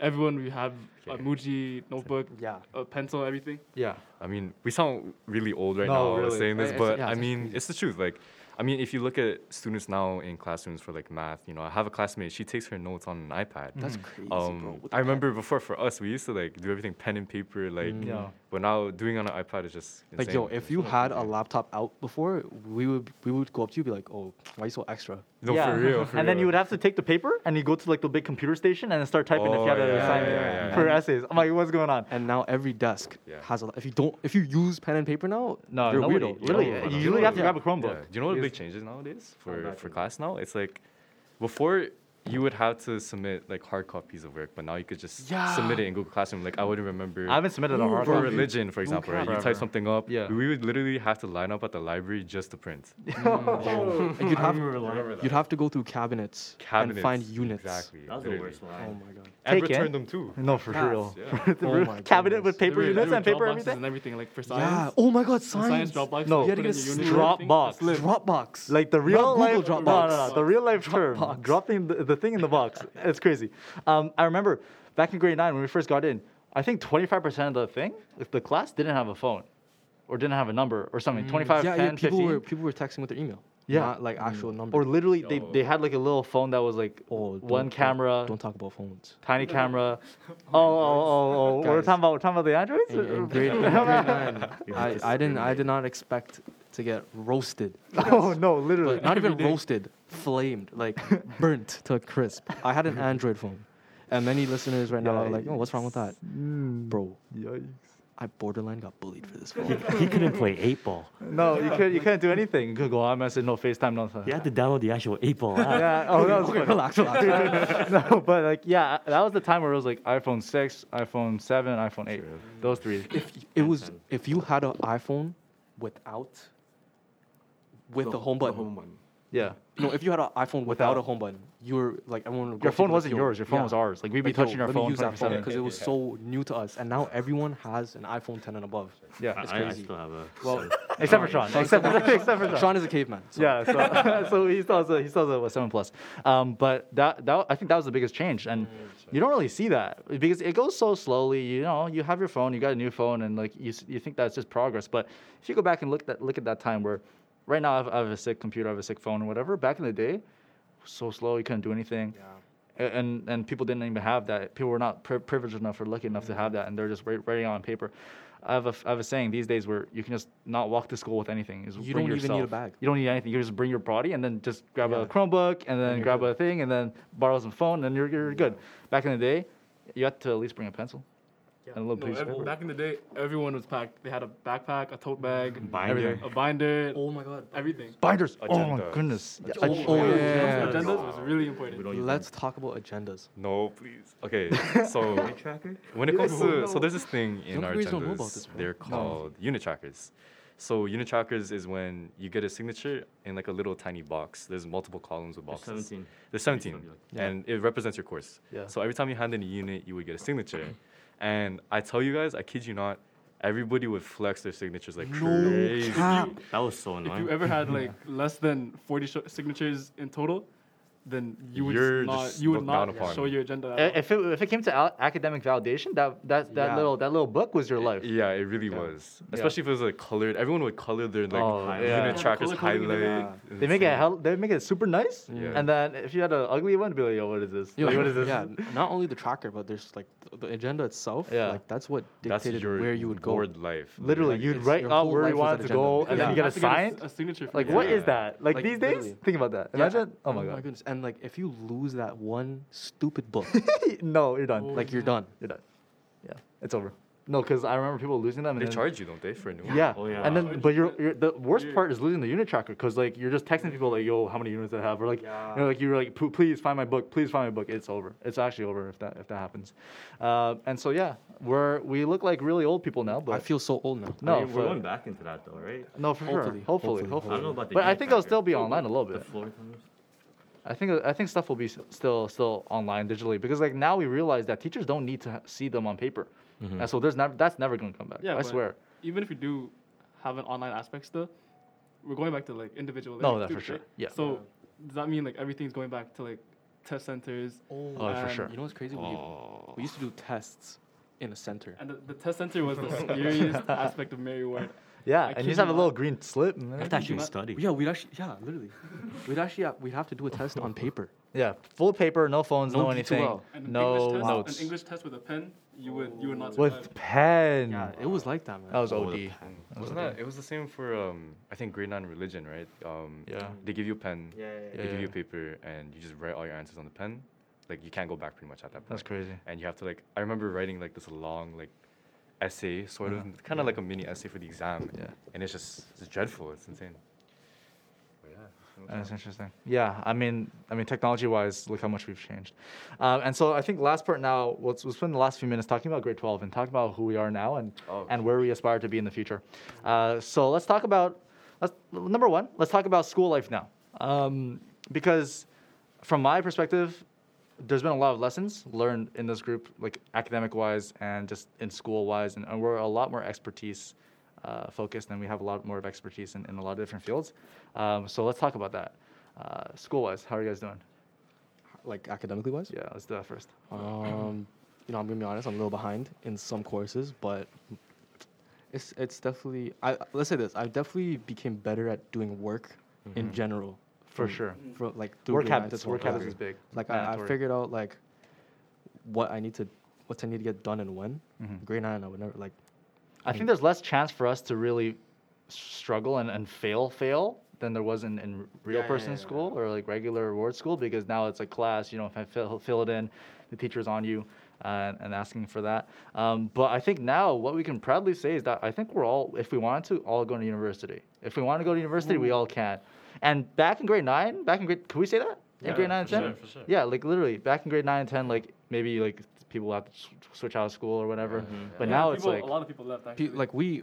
everyone we have a Muji notebook, Yeah. a pencil, everything. Yeah. I mean, we sound really old right No, now really. saying this, It's- but yeah, I mean, crazy. it's the truth. Like, I mean, if you look at students now in classrooms for like math, you know, I have a classmate. She takes her notes on an iPad. That's Mm. crazy, bro. Um, With the I pen. remember before for us, we used to like do everything pen and paper, like. Mm. Yeah. But now doing on an iPad is just Like yo, if you had a laptop out before, we would we would go up to you and be like, oh, why you so extra? No, yeah. for real. For and then you would have to take the paper and you go to like the big computer station and then start typing if you had Oh, an assignment yeah, yeah, for yeah. essays. I'm like, what's going on? And now every desk Yeah. has a. If you don't, if you use pen and paper now, No, you're nobody. weirdo. Literally, Yo, you know usually what- have to grab a Yeah. Chromebook. Do you know what the Because- big changes nowadays Oh, for for class now? It's like before you would have to submit like hard copies of work, but now you could just Yeah. submit it in Google Classroom. Like I wouldn't remember. I haven't submitted a Ooh, hard for bro, copy. religion, for example, right? You type something up. Yeah. We would literally have to line up at the library just to print. And you'd oh. have remember you'd have to go through cabinets, Cabinets. and find units. Exactly. That was the literally. worst Oh my god. And Take return it. them too. No, for Facts, real. yeah. The Oh real my cabinet goodness. with paper were- units and paper everything. and everything like for Yeah. Oh my god, For science. science Dropbox. No. you You put had to get your a unit Drop thing, a box. slip. Dropbox. Like the real Google life, Dropbox. no, no, no, the real life term, dropping the, the thing in the box. It's crazy. Um, I remember back in grade nine when we first got in, I think 25% of the thing, the class didn't have a phone, or didn't have a number or something. 25, yeah, 10, yeah, people 15. were people were texting with their email. Yeah. Not like actual number. or literally they, they had like a little phone that was like Oh, one don't- camera, Don't, don't talk about phones. tiny camera. Oh, oh, oh, oh. We're talking about we're talking about the androids. In, in grade, in grade nine, I, I didn't I did not expect to get roasted. oh no, literally. But not even roasted, flamed, like burnt to a crisp. I had an Android phone. And many listeners right now are like, oh, what's wrong with that? Bro, Yikes. I borderline got bullied for this phone. he couldn't play eight ball. No, you can't. you couldn't do anything. Google could go on message, no FaceTime, no You had to download the actual eight ball app. Yeah. Oh, that was okay, relax, relax. no, but like yeah, that was the time where it was like iPhone six, iPhone seven, iPhone eight. Those three. if it was if you had an iPhone without with the, home button. home button. Yeah. No, if you had an iPhone without, Without. a home button, you were like everyone. Would go Your phone wasn't "Yo, yours. Your phone yeah." was ours. Like we'd be Like, yo, touching our let me phone. use that phone because it was so new to us, and now everyone has an iPhone 10 and above. Yeah. I, It's I, I crazy. still have a. Well, Except for Sean. Except for, except for Sean. Sean is a caveman. so- Yeah, so, so he still has a, he still has a, what, seven plus. Um, but that, that I think that was the biggest change, and you don't really see that because it goes so slowly. You know, you have your phone, you got a new phone, and like you, you think that's just progress. But if you go back and look at look at that time where, right now I have, I have a sick computer, I have a sick phone, or whatever. Back in the day, so slow, you couldn't do anything. A- And and people didn't even have that. People were not pri- privileged enough or lucky enough to have mm-hmm. that, and they're just wri- writing on paper. I have a, I have a saying these days where you can just not walk to school with anything. Is You don't even need a bag. You don't need anything. You just bring your body and then just grab Yeah. a Chromebook and then you're grab good. a thing and then borrow some phone and you're, you're good. Back in the day, you had to at least bring a pencil and a little No, piece. every, back in the day, everyone was packed. They had a backpack, a tote bag, Binder. a binder, Oh my god. everything. Binders. Oh my goodness. Oh, yeah, Oh, oh, yeah. Agendas was really important. Let's talk about agendas. No, please. Okay, so when it comes to so there's this thing in Young our Koreans don't know about agendas. this. They're called unit trackers. So unit trackers is when you get a signature in like a little tiny box. There's multiple columns with There's boxes. 17. There's 17, Yeah. and it represents your course. Yeah. So every time you hand in a unit, you would get a signature. And I tell you guys, I kid you not, everybody would flex their signatures like No crazy. cap. That was so If annoying. you ever had like less than 40 sh- signatures in total, then you would You're not just you would looked down not upon. show your agenda. At I- all. If it, if it came to al- academic validation, that that, that Yeah. little that little book was your life. Yeah, it really Yeah. was. Especially if it was like colored. Everyone would color their like Oh, unit yeah. Yeah, trackers color coding highlight. and and They make it stuff. hell, they make it super nice, Yeah. and then if you had an ugly one, be like, yo, what is this? Yo, Like, what is this? Yeah, n- not only the tracker, but there's like th- the agenda itself. Yeah. like that's what That's dictated your where you would go. board life. Literally, Like, you'd it's- write your out whole where life you was wanted that to go, and Yeah, then you you get have to a assigned. s- a signature. For Like, each what one. is that? Like Like, these days, literally. think about that. Imagine. Oh my oh my god. goodness! And like, if you lose that one stupid book, no, you're done. Oh, like you're done. You're done. Yeah, it's over. No, because I remember people losing them. And They then, charge you, don't they, for a new one? Yeah. Oh, yeah. And then, but you, you're, you're the worst you're- part is losing the unit tracker because like you're just texting people like, yo, how many units do I have, or like, you know, like you're like, please find my book, please find my book. It's over. It's actually over if that if that happens. Uh, and so yeah, we're we look like really old people now, but I feel so old now. no, I mean, we're going back into that though, right? no, for sure. Hopefully, Hopefully, hopefully, hopefully. I don't know about the But I unit think it'll still be online a little The bit. floor times. I think I think stuff will be still still online digitally because like now we realize that teachers don't need to see them on paper, mm-hmm. and so there's never that's never going to come back. Yeah, I but swear. Even if you do have an online aspect still, we're going back to like individual. No, learning that for sure. right? Yeah. So does that mean like everything's going back to like test centers? Oh, Oh, for sure. You know what's crazy? We, oh. we used to do tests in a center. And the, the test center was the scariest aspect of Mary Ward. Yeah, I and you just have a little green slip. and I have to actually not- study. Yeah, we'd actually, yeah, literally, we'd actually, have, we'd have to do a test on paper. Yeah, full paper, no phones, no, No anything, D2L. An no English test, notes. An English test with a pen, you would you would not survive. With pen. Yeah, it was like that, man. That was Oh, OD. with a That was Wasn't that? It was the same for um, I think grade nine religion, right? Um, Yeah. They give you a pen. Yeah, yeah, They give you a paper, and you just write all your answers on the pen. Like you can't go back pretty much at that point. That's crazy. And you have to like. I remember writing like this long like essay, sort of, kind of like a mini essay for the exam. Yeah. And it's just it's dreadful. It's insane. Yeah. it's That's interesting. Yeah, I mean, I mean, technology-wise, look how much we've changed. Um, and so I think last part now, let's, we'll spend the last few minutes talking about grade 12 and talking about who we are now and Oh, and where we aspire to be in the future. Uh, so let's talk about let's, number one. Let's talk about school life now, um, because from my perspective, there's been a lot of lessons learned in this group, like academic-wise and just in school-wise, and, and we're a lot more expertise uh, focused, and we have a lot more of expertise in, in a lot of different fields. Um, so let's talk about that. Uh, school-wise, how are you guys doing? Like academically wise. Yeah, let's do that first. Um, you know, I'm gonna be honest. I'm a little behind in some courses, but it's it's definitely. I let's say this. I definitely became better at doing work in general. For from- sure. For like through Work grade habits. Work habits is big. Like I, I figured out like what I need to what I need to get done and when. Mhm. Grade nine, I would never like. I think there's less chance for us to really struggle and, and fail fail than there was in, in real Yeah, yeah, person yeah, school or like regular award school because now it's like class you know if I fill, fill it in the teacher's on you uh, and asking for that um, but I think now what we can proudly say is that I think we're all if we wanted to all go to university if we want to go to university we all can and back in grade 9 back in grade can we say that in Yeah, grade 9 and for 10 sure, for sure. yeah like literally back in grade 9 and 10 like maybe like people have to switch out of school or whatever but Yeah, now it's people- like a lot of people left. Actually. Pe- like we,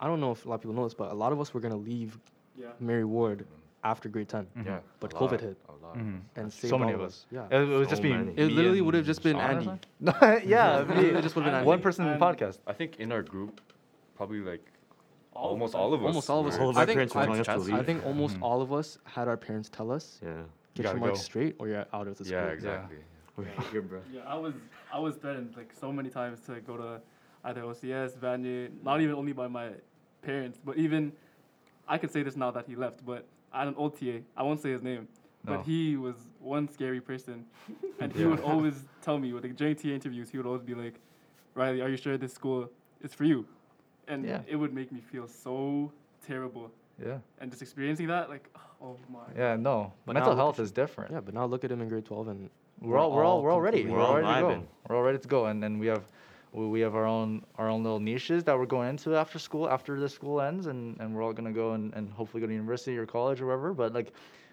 I don't know if a lot of people know this, but a lot of us were gonna leave yeah. Mary Ward after grade 10 Yeah. But a COVID lot, hit. A lot. Mhm. and So many of us. Yeah. It, it would just So be. many. It literally would have just been Sean Andy. yeah, And- me. Literally just would have been one Andy. person in the podcast. I think in our group, probably like All almost us. all of us. Almost all of us. All of I our think- parents were I- telling us to I think almost Mhm. all of us had our parents tell us, Yeah. get gotta your marks go. straight or you're out of the school. Yeah, exactly. We're here, bro. Yeah, I was I was threatened like so many times to go to either OCS, Vanier, not even only by my parents, but even I could say this now that he left, but I had an old TA. I won't say his name, No. but he was one scary person, and he Yeah. would always tell me, with like, during TA interviews, he would always be like, "Riley, are you sure this school is for you?" And Yeah. it would make me feel so terrible, Yeah. and just experiencing that, like, oh my. Yeah, no. But Mental health is different. Yeah, but now look at him in grade 12 and We're all we're all we're all ready. We're all We're all ready to go. We're all ready to go, and then we have we, we have our own our own little niches that we're going into after school after the school ends, and, and we're all gonna go and, and hopefully go to university or college or wherever. But like,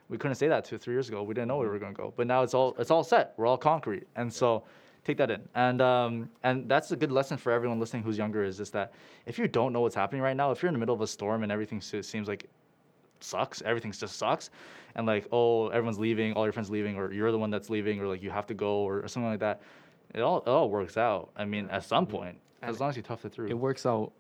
we couldn't say that two three years ago. We didn't know where we were gonna go. But now it's all it's all set. We're all concrete, and so take that in. And um and that's a good lesson for everyone listening who's younger is just that if you don't know what's happening right now, if you're in the middle of a storm and everything seems like sucks. Everything just sucks. And like, oh, everyone's leaving, all your friends leaving, or you're the one that's leaving, or like you have to go, or, or something like that. It all it all works out. I mean, at some point, as long as you tough it through. It works out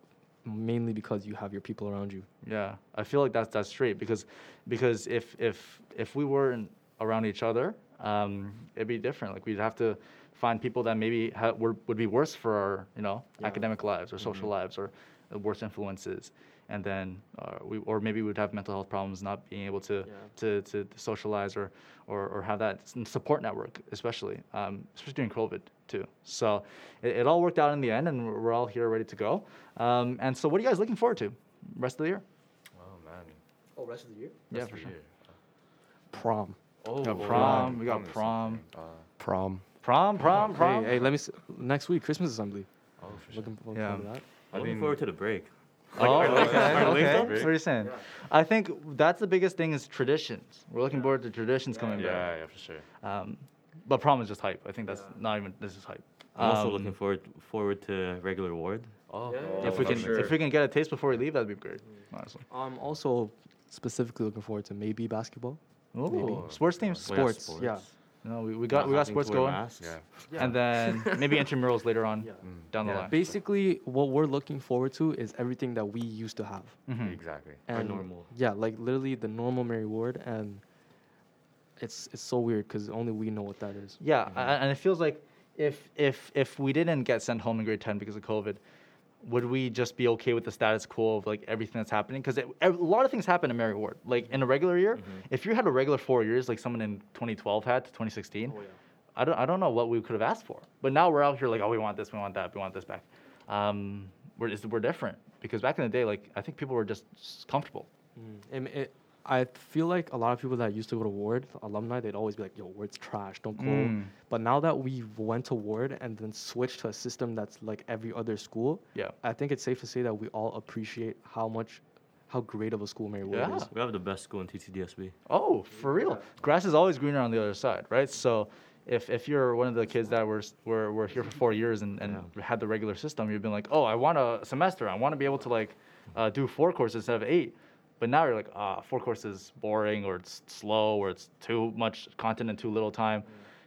mainly because you have your people around you. Yeah, I feel like that's that's straight because because if if if we weren't around each other, um, it'd be different. Like we'd have to find people that maybe ha- were, would be worse for our you know academic lives or social lives or uh, worse influences, and then uh, we or maybe we'd have mental health problems, not being able to to, to socialize or, or or have that support network, especially um, especially during COVID too. So it, it all worked out in the end, and we're we're all here ready to go. Um, and so, what are you guys looking forward to rest of the year? Oh man. Oh, rest of the year? Yeah, Rest for sure. year. Prom. Oh, got oh, prom, yeah, we got is prom. Uh, Prom. Prom, prom, prom. Hey, hey, let me see. Next week, Christmas assembly. oh, for sure. Looking forward Yeah. to that. I'm looking mean- forward to the break. Oh, okay. are okay. legs So up? what are you saying? I think that's the biggest thing is traditions. We're looking forward to traditions coming back. Yeah, yeah, for sure. Um, but prom is just hype. I think that's not even. This is hype. I'm also Um, looking forward forward to regular ward. Oh, Yeah, If we for can, sure. if we can get a taste before we leave, that'd be great. Honestly. I'm also specifically looking forward to maybe basketball. Ooh, sports teams. We have Sports, yeah. No, we, we got we got sports going, masks. Yeah. and then maybe intramurals later on Yeah. down the Yeah. line. Basically, what we're looking forward to is everything that we used to have. Mhm. Exactly. Our normal. Yeah, like literally the normal Mary Ward, and it's it's so weird because only we know what that is. Yeah, a- and it feels like if if if we didn't get sent home in grade ten because of COVID, would we just be okay with the status quo of like everything that's happening? Because a lot of things happen in Mary Ward. Like in a regular year, if you had a regular four years, like someone in 2012 had to 2016, I don't I don't know what we could have asked for. But now we're out here like, oh, we want this, we want that, we want this back. Um, we're we're different because back in the day, like I think people were just comfortable. And it, I feel like a lot of people that used to go to Ward, alumni, they'd always be like, "Yo, Ward's trash, don't go." Mm. But now that we went to Ward and then switched to a system that's like every other school, Yeah. I think it's safe to say that we all appreciate how much, how great of a school Mary Ward Yeah. is. We have the best school in TCDSB. Oh, for real? Grass is always greener on the other side, right? So if, if you're one of the kids that were, were, were here for four years and, and had the regular system, you've been like, oh, I want a semester. I want to be able to like uh, do four courses instead of eight. But now you're like, ah, four courses is boring or it's slow or it's too much content in too little time.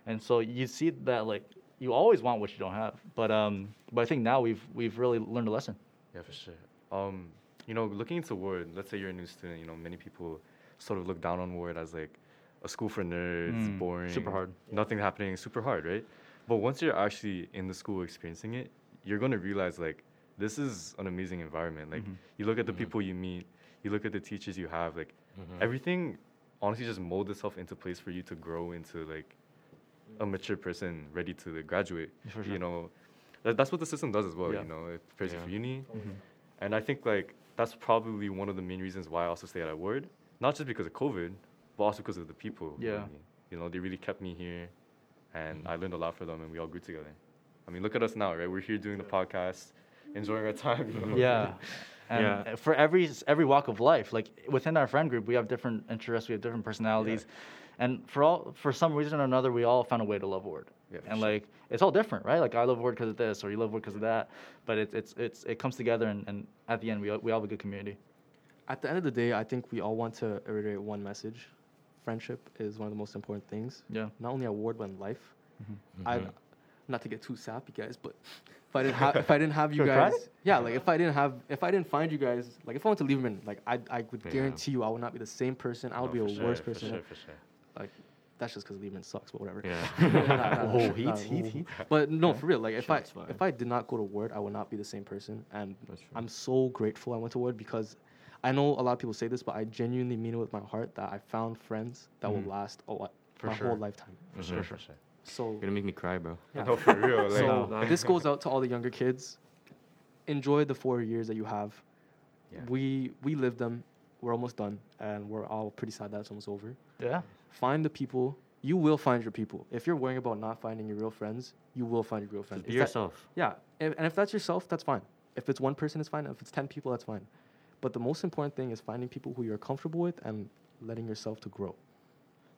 And so you see that like you always want what you don't have. But um, but I think now we've we've really learned a lesson. Yeah, for sure. Um, you know, looking into Ward, let's say you're a new student, you know, many people sort of look down on Ward as like a school for nerds, Mm, boring, super hard. nothing happening, super hard, right? But once you're actually in the school experiencing it, you're gonna realize like this is an amazing environment. Like you look at the people you meet, you look at the teachers you have, like mm-hmm. everything honestly just mold itself into place for you to grow into like a mature person ready to like, graduate. For sure. You know, that, that's what the system does as well. Yeah. You know, it prepares you for uni, mm-hmm. and I think like that's probably one of the main reasons why I also stayed at Ward, not just because of COVID, but also because of the people. Yeah. knew me. You know, they really kept me here, and mm-hmm. I learned a lot from them, and we all grew together. I mean, look at us now, right? We're here doing the podcast, enjoying our time. You know? Yeah. And Yeah. for every every walk of life, like within our friend group, we have different interests, we have different personalities, and for all for some reason or another, we all found a way to love Ward. Yeah, and sure. like it's all different, right? Like I love Ward because of this, or you love Ward because of that. But it's it's it's it comes together, and, and at the end, we all, we all have a good community. At the end of the day, I think we all want to reiterate one message: friendship is one of the most important things. Yeah. Not only at Ward, but in life. Mm-hmm. I, not to get too sappy, guys, but if I didn't have if I didn't have you guys, yeah, like if I didn't have if I didn't find you guys, like if I went to Lieberman, like I I would Yeah. guarantee you I would not be the same person. I would No, be a for worse person. For sure, for sure. Like that's just because Lieberman sucks, but whatever. Yeah. Nah, nah, Oh, nah, heat, nah, heat, heat. But no, for real. Like if Shots I fired. if I did not go to Ward, I would not be the same person. And I'm so grateful I went to Ward because I know a lot of people say this, but I genuinely mean it with my heart that I found friends that mm-hmm. will last a lot For my sure. whole lifetime. For sure, for sure. So You're gonna make me cry, bro. yeah. No, for real. Like, So No. this goes out to all the younger kids. Enjoy the four years that you have. Yeah. We we lived them. We're almost done, and we're all pretty sad that it's almost over. Yeah. Find the people. You will find your people. If you're worrying about not finding your real friends, you will find your real friends. Just be Is that- yourself. yeah, and, and if that's yourself, that's fine. If it's one person, it's fine. If it's ten people, that's fine. But the most important thing is finding people who you're comfortable with and letting yourself to grow.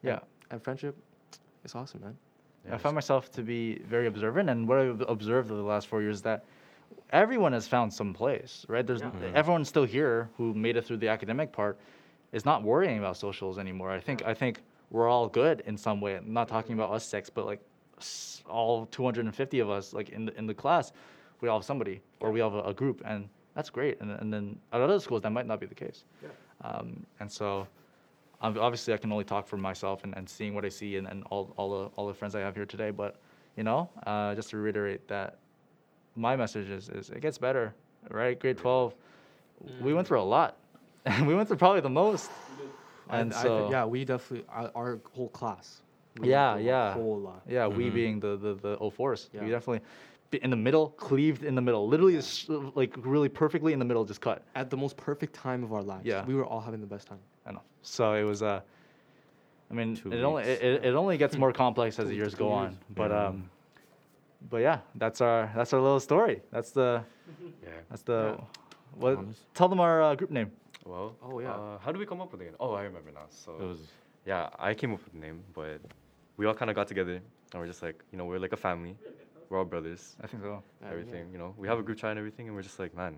Yeah. And friendship, it's awesome, man. I found myself to be very observant, and what I've observed over the last four years is that everyone has found some place, right? There's everyone still here who made it through the academic part is not worrying about socials anymore. I think I think we're all good in some way. I'm not talking about us six, but like all 250 of us, like in the in the class, we all have somebody or we have a, a group, and that's great. And, and then at other schools, that might not be the case. Um, and so, ob- obviously, I can only talk for myself and, and seeing what I see and, and all, all, the, all the friends I have here today. But, you know, uh, just to reiterate that my message is, is it gets better, right? Grade 12, we went through a lot. And we went through probably the most. And I, I, so, thi- yeah, we definitely our, our whole class. we went Yeah, yeah. A whole lot. Yeah, we being the the the 04s. Yeah. We definitely in the middle, cleaved in the middle, literally just, uh, like really perfectly in the middle, just cut. At the most perfect time of our lives. Yeah. We were all having the best time. I know. So it was. Uh, I mean, Two it only it, it only gets more complex as the years go on. But um, but yeah, that's our that's our little story. That's the Yeah. that's the what. Honest. Tell them our uh, group name. Well, Oh, yeah. Uh, how do we come up with it? Oh, I remember now. So It was yeah, I came up with the name, but we all kind of got together and we're just like, you know, we're like a family. We're all brothers. I think so. Yeah, everything, you know. We have a group chat and everything, and we're just like, man,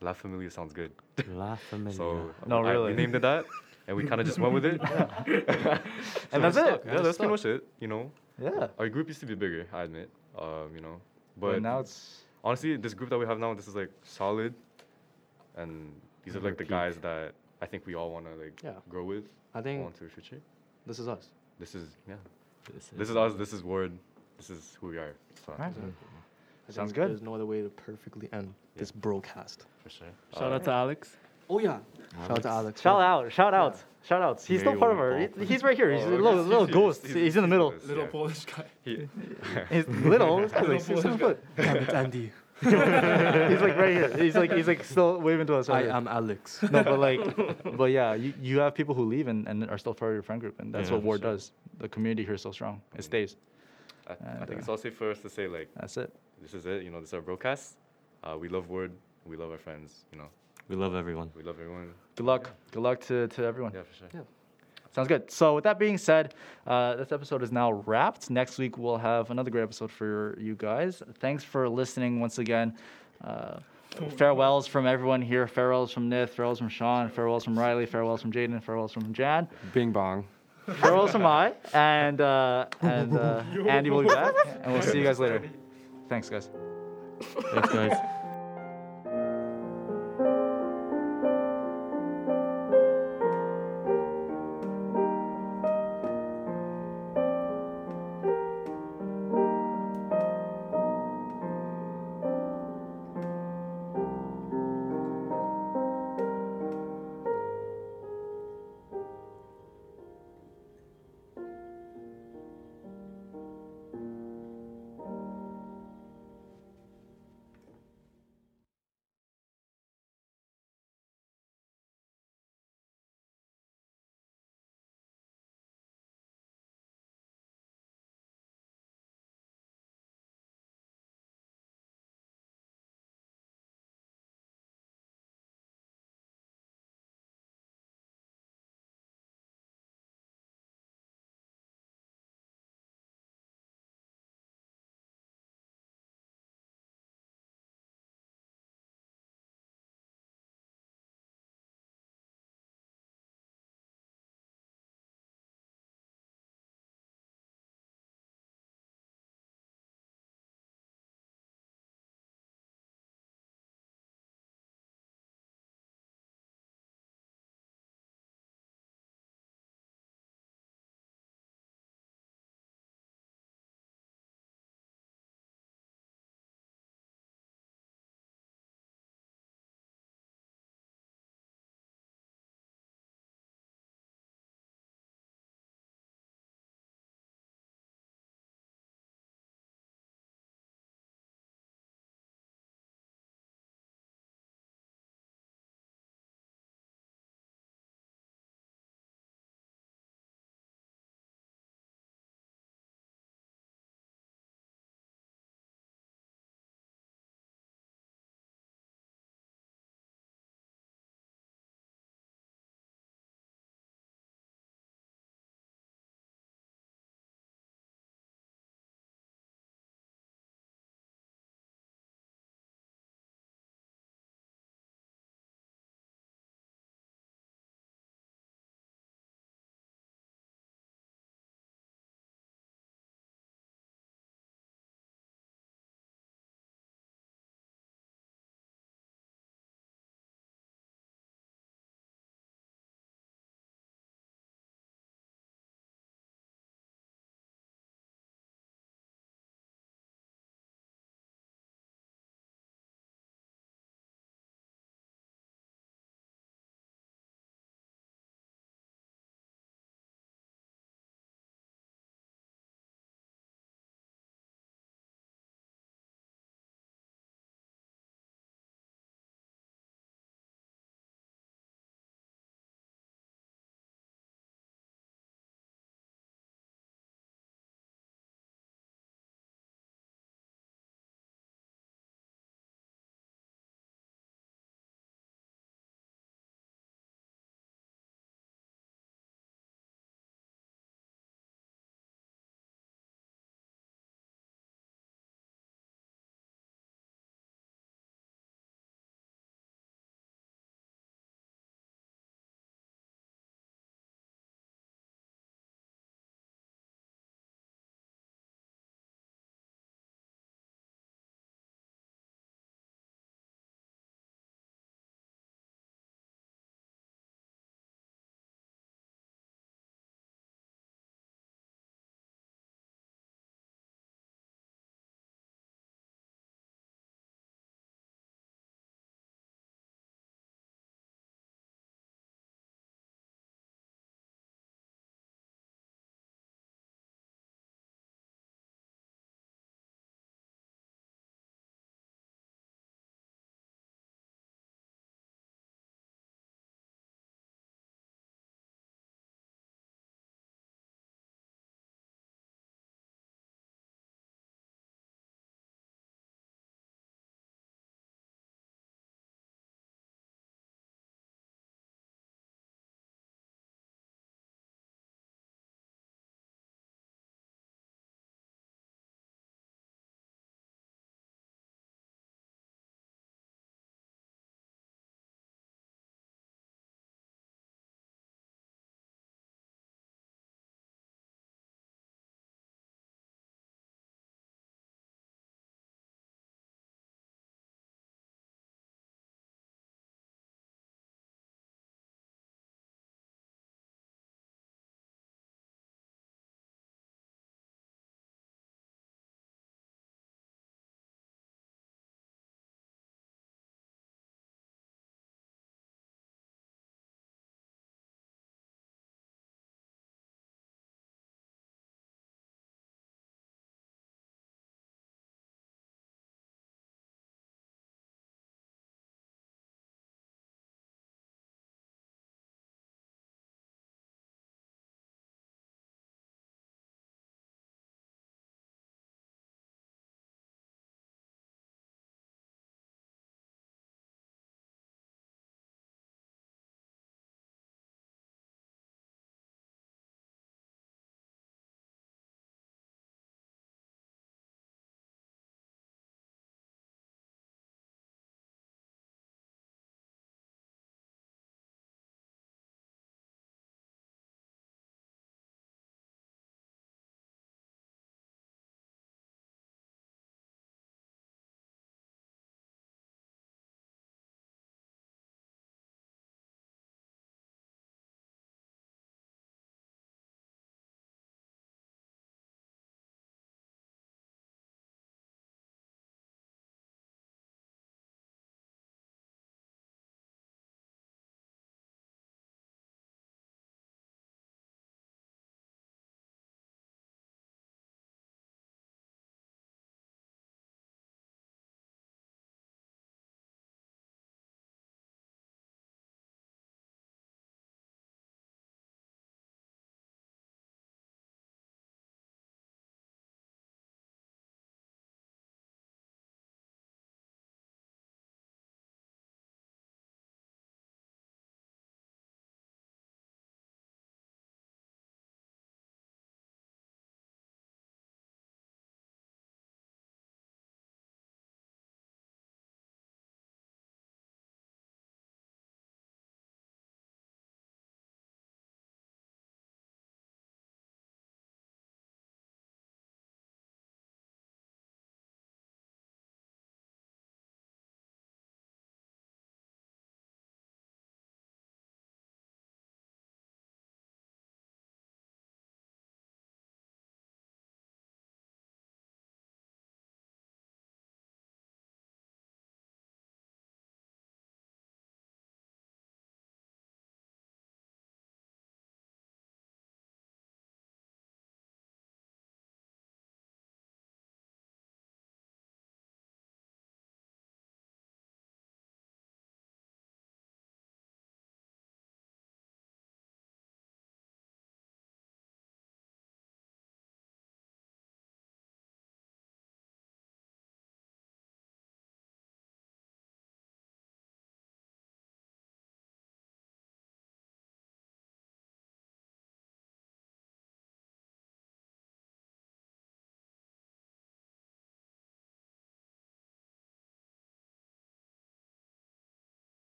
La Familia sounds good. La Familia. So No, I- really. we named it that, and we kind of just went with it. And that's it. Yeah, that's pretty much it. You know, Yeah. our group used to be bigger, I admit. Um, you know, But, but now it's honestly, this group that we have now, this is like solid, and these are like the peak. guys that I think we all want to like Yeah. grow with, I think on to the future. this is us. This is yeah, This this is us. This is Ward. This is who we are. So, Right. I Sounds good. There's no other way to perfectly end this broadcast. for sure. Shout Uh, out to Alex. Oh yeah. Shout out to Alex. shout out, shout outs, shout outs. He's still part of our. He's right here. He's Oh, a little, He's- little he's- ghost. he's- He's, in the middle. Little yeah. Polish guy. He, He's little. This guy's like Little six, Polish foot. Damn it, Andy. he's like right here. He's like he's like still waving to us. I here. am Alex. no, but like, but yeah, you, you have people who leave and, and are still part of your friend group, and that's Yeah, what for Ward sure. does. The community here is so strong. It stays. I, I think uh, it's all safe for us to say like, That's it. This is it. You know, this is our broadcast. Uh, we love Ward. We love our friends. You know, We love everyone. we love everyone. Good luck. Good luck to, to everyone. Yeah, for sure. Yeah. Sounds good. So with that being said, uh, this episode is now wrapped. Next week we'll have another great episode for you guys. Thanks for listening once again. Uh, farewells from everyone here. Farewells from Nith. Farewells from Sean. Farewells from Riley. Farewells from Jaden. Farewells from Jan. Bing bong. Farewells from I. And uh, and uh, Andy will be back. And we'll see you guys later. Thanks, guys. Thanks, guys.